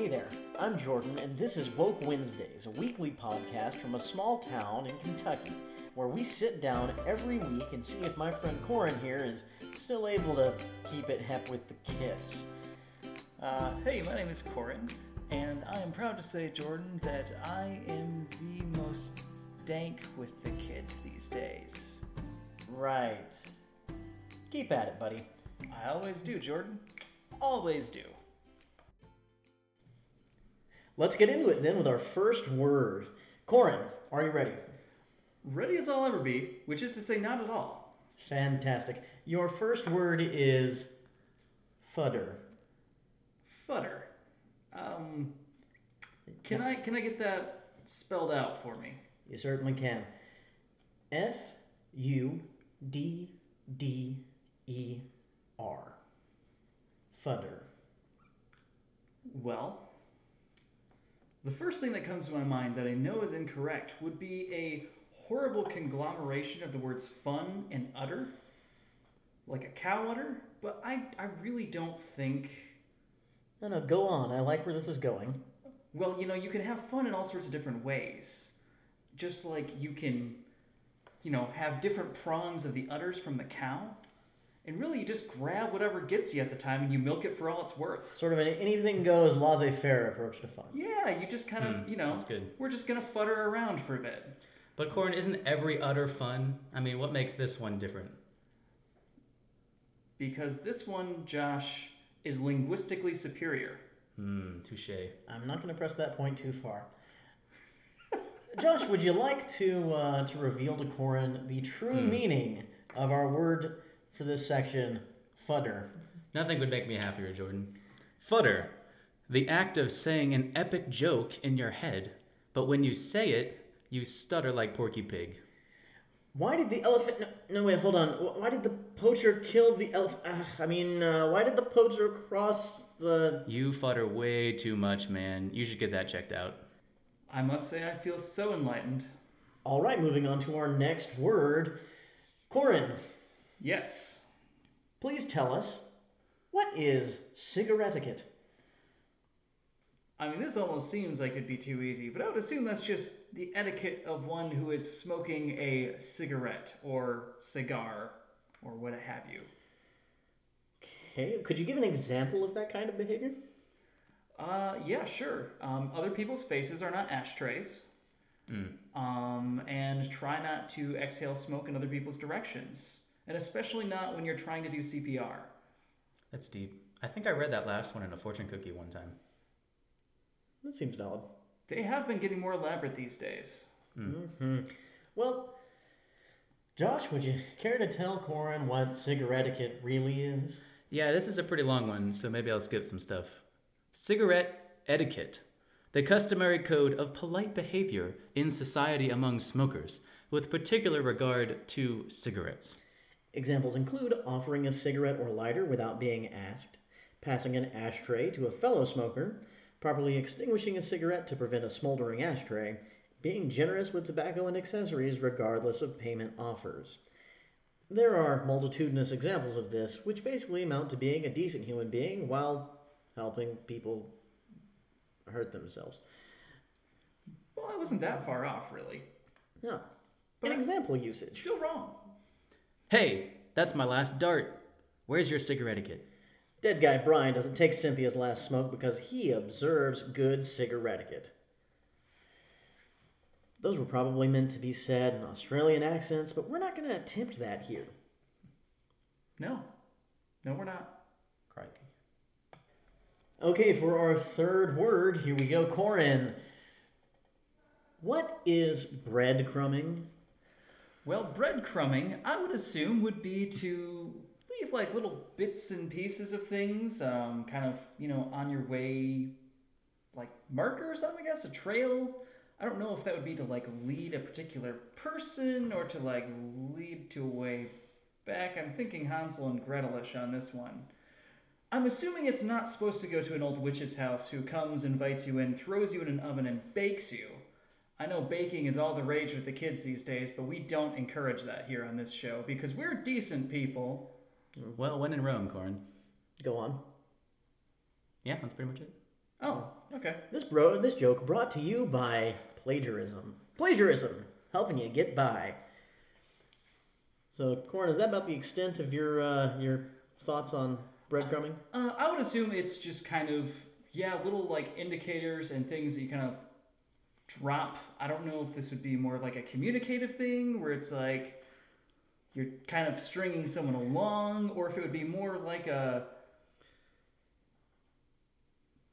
Hey there, I'm Jordan, and this is Woke Wednesdays, a weekly podcast from a small town in Kentucky, where we sit down every week and see if my friend Corin here is still able to keep it hep with the kids. Uh, hey, my name is Corin, and I am proud to say, Jordan, that I am the most dank with the kids these days. Right. Keep at it, buddy. I always do, Jordan. Always do. Let's get into it then with our first word. Corin, are you ready? Ready as I'll ever be, which is to say, not at all. Fantastic. Your first word is fudder. Fudder. Um, can I can I get that spelled out for me? You certainly can. F U D D E R. Fudder. Well, the first thing that comes to my mind that I know is incorrect would be a horrible conglomeration of the words fun and udder, like a cow udder, but I, I really don't think. No, no, go on. I like where this is going. Well, you know, you can have fun in all sorts of different ways. Just like you can, you know, have different prongs of the udders from the cow. And really, you just grab whatever gets you at the time and you milk it for all it's worth. Sort of an anything goes, laissez faire approach to fun. Yeah, you just kind of, Hmm, you know, that's good. we're just gonna futter around for a bit. But Corin, isn't every utter fun? I mean, what makes this one different? Because this one, Josh, is linguistically superior. Hmm, touche. I'm not going to press that point too far. Josh, would you like to uh, to reveal to Corin the true Hmm. meaning of our word for this section, fudder? Nothing would make me happier, Jordan. Fudder, the act of saying an epic joke in your head, but when you say it, you stutter like Porky Pig. Why did the elephant? No, no wait, hold on. Why did the poacher kill the elephant? I mean, uh, why did the poacher cross the? You fudder way too much, man. You should get that checked out. I must say, I feel so enlightened. All right, moving on to our next word, Corin. Yes. Please tell us what is cigarette etiquette. I mean, this almost seems like it'd be too easy, but I would assume that's just the etiquette of one who is smoking a cigarette or cigar or what have you. Okay, could you give an example of that kind of behavior? Uh, yeah, sure. Um, other people's faces are not ashtrays. Hmm. Um, and try not to exhale smoke in other people's directions. And especially not when you're trying to do CPR. That's deep. I think I read that last one in a fortune cookie one time. That seems valid. They have been getting more elaborate these days. hmm Well, Josh, would you care to tell Corin what cigarette etiquette really is? Yeah, this is a pretty long one, so maybe I'll skip some stuff. Cigarette etiquette. The customary code of polite behavior in society among smokers, with particular regard to cigarettes. Examples include offering a cigarette or lighter without being asked, passing an ashtray to a fellow smoker, properly extinguishing a cigarette to prevent a smoldering ashtray, being generous with tobacco and accessories regardless of payment offers. There are multitudinous examples of this, which basically amount to being a decent human being while helping people hurt themselves. Well, I wasn't that far off, really. No. But- An example usage. Still wrong. Hey, that's my last dart. Where's your cigarette etiquette? Dead guy Brian doesn't take Cynthia's last smoke because he observes good cigarette etiquette. Those were probably meant to be said in Australian accents, but we're not going to attempt that here. No. No, we're not. Crikey. Okay, for our third word, here we go, Corin. What is breadcrumbing? Well, breadcrumbing, I would assume, would be to leave like little bits and pieces of things, um, kind of, you know, on your way, like markers, I guess, a trail. I don't know if that would be to like lead a particular person or to like lead to a way back. I'm thinking Hansel and Gretelish on this one. I'm assuming it's not supposed to go to an old witch's house who comes, invites you in, throws you in an oven, and bakes you. I know baking is all the rage with the kids these days, but we don't encourage that here on this show because we're decent people. Well, when in Rome, Corin. Go on. Yeah, that's pretty much it. Oh, okay. This bro, this joke brought to you by plagiarism. Plagiarism, helping you get by. So, Corin, is that about the extent of your uh, your thoughts on breadcrumbing? Uh, I would assume it's just kind of yeah, little like indicators and things that you kind of drop. I don't know if this would be more like a communicative thing where it's like you're kind of stringing someone along, or if it would be more like a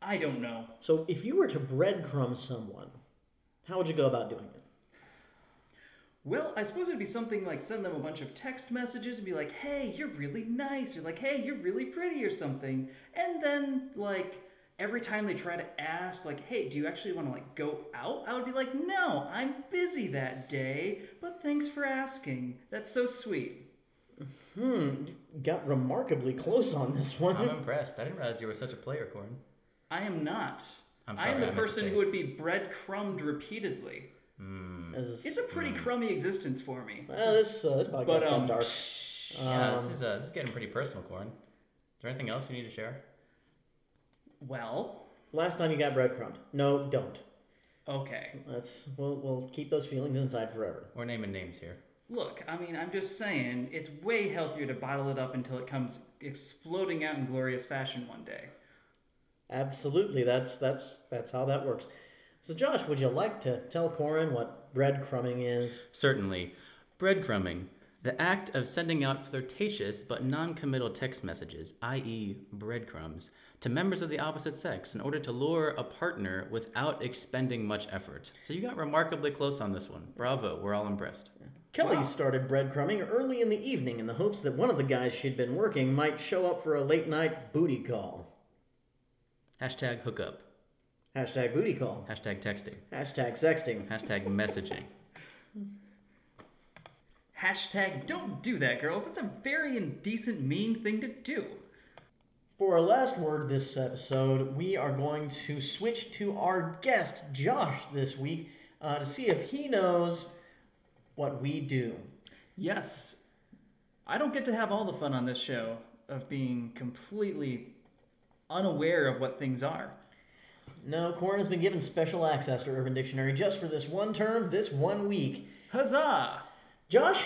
I don't know. So, if you were to breadcrumb someone, how would you go about doing it? Well, I suppose it'd be something like send them a bunch of text messages and be like, "Hey, you're really nice," or like, "Hey, you're really pretty," or something. And then like every time they try to ask, like, "Hey, do you actually want to like go out?" I would be like, "No, I'm busy that day, but thanks for asking. That's so sweet." Hmm, you got remarkably close on this one. I'm impressed. I didn't realize you were such a player, Corin I am not. I'm I am the meant to person who would be breadcrumbed repeatedly. As- It's a pretty crummy existence for me. well, this uh, this podcast But got um, dark. Yeah, Um, this is, uh, this is getting pretty personal, Corin Is there anything else you need to share? Well, Last time you got breadcrumbed. No, don't. okay. That's we'll we'll keep those feelings inside forever. We're naming names here. Look, I mean, I'm just saying, it's way healthier to bottle it up until it comes exploding out in glorious fashion one day. Absolutely, that's that's that's how that works. So, Josh, would you like to tell Corin what breadcrumbing is? Certainly. Breadcrumbing. The act of sending out flirtatious but non committal text messages, i.e., breadcrumbs, to members of the opposite sex in order to lure a partner without expending much effort. So you got remarkably close on this one. Bravo, we're all impressed. Kelly Wow. started breadcrumbing early in the evening in the hopes that one of the guys she'd been working might show up for a late night booty call. Hashtag hookup. Hashtag booty call. Hashtag texting. Hashtag sexting. Hashtag messaging. Hashtag don't do that, girls. It's a very indecent, mean thing to do. For our last word this episode, we are going to switch to our guest, Josh, this week uh, to see if he knows what we do. Yes, I don't get to have all the fun on this show of being completely unaware of what things are. No, Corin has been given special access to Urban Dictionary just for this one term, this one week. Huzzah! Josh,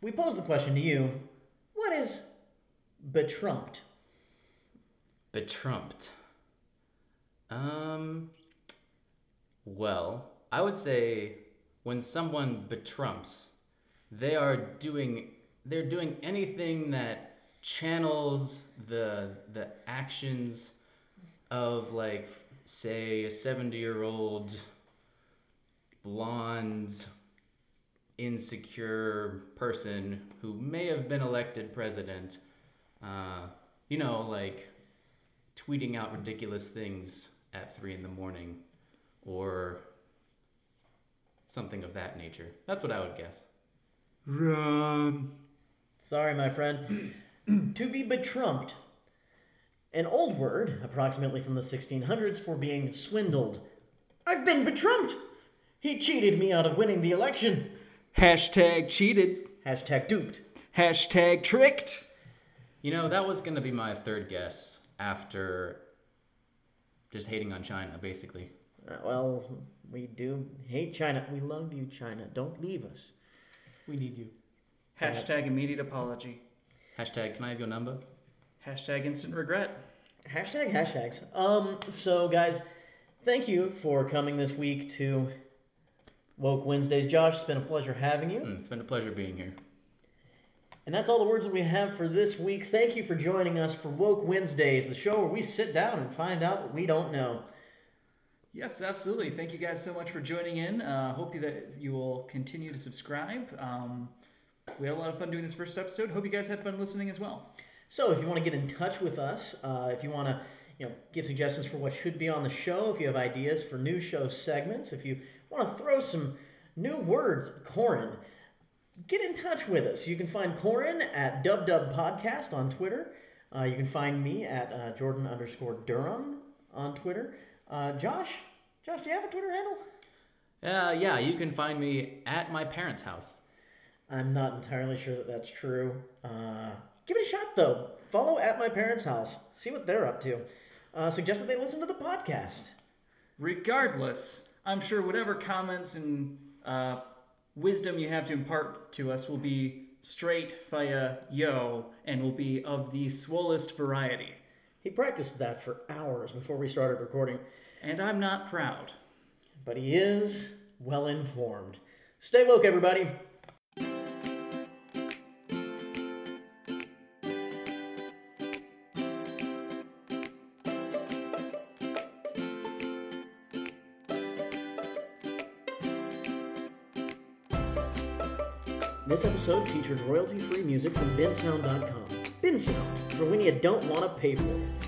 we pose the question to you what is betrumped? Betrumped. Um. Well, I would say when someone betrumps, they are doing they're doing anything that channels the the actions of like say a 70 year old blonde insecure person who may have been elected president uh, you know like tweeting out ridiculous things at three in the morning or something of that nature that's what i would guess Run. Sorry, my friend. to be betrumped. An old word, approximately from the 1600s, for being swindled. I've been betrumped! He cheated me out of winning the election. Hashtag cheated. Hashtag duped. Hashtag tricked. you know that was going to be my third guess after just hating on china basically Uh, well, we do hate China. We love you, China. Don't leave us. we need you Hashtag immediate apology. hashtag can i have your number Hashtag instant regret. Hashtag hashtags. Um, so guys, thank you for coming this week to Woke Wednesdays. Josh, it's been a pleasure having you. Mm, it's been a pleasure being here And that's all the words that we have for this week. Thank you for joining us for Woke Wednesdays, the show where we sit down and find out what we don't know. Yes, absolutely. Thank you guys so much for joining in. Uh, hope that you will continue to subscribe. Um, we had a lot of fun doing this first episode. Hope you guys had fun listening as well. So if you want to get in touch with us, uh, if you want to, you know, give suggestions for what should be on the show, if you have ideas for new show segments, if you want to throw some new words at Corin, get in touch with us. You can find Corin at DubDub Podcast on Twitter. Uh, you can find me at uh, Jordan underscore Durham on Twitter. Uh, Josh, Josh, do you have a Twitter handle? uh, yeah you can find me at my parents house I'm not entirely sure that that's true. Uh, give it a shot though. Follow at my parents' house. See what they're up to. uh, suggest that they listen to the podcast. Regardless, I'm sure whatever comments and uh, wisdom you have to impart to us will be straight via yo and will be of the swollest variety. He practiced that for hours before we started recording, And I'm not proud. but he is well informed. Stay woke, everybody. This episode featured royalty free music from bensound.com. Bensound, for when you don't want to pay for it.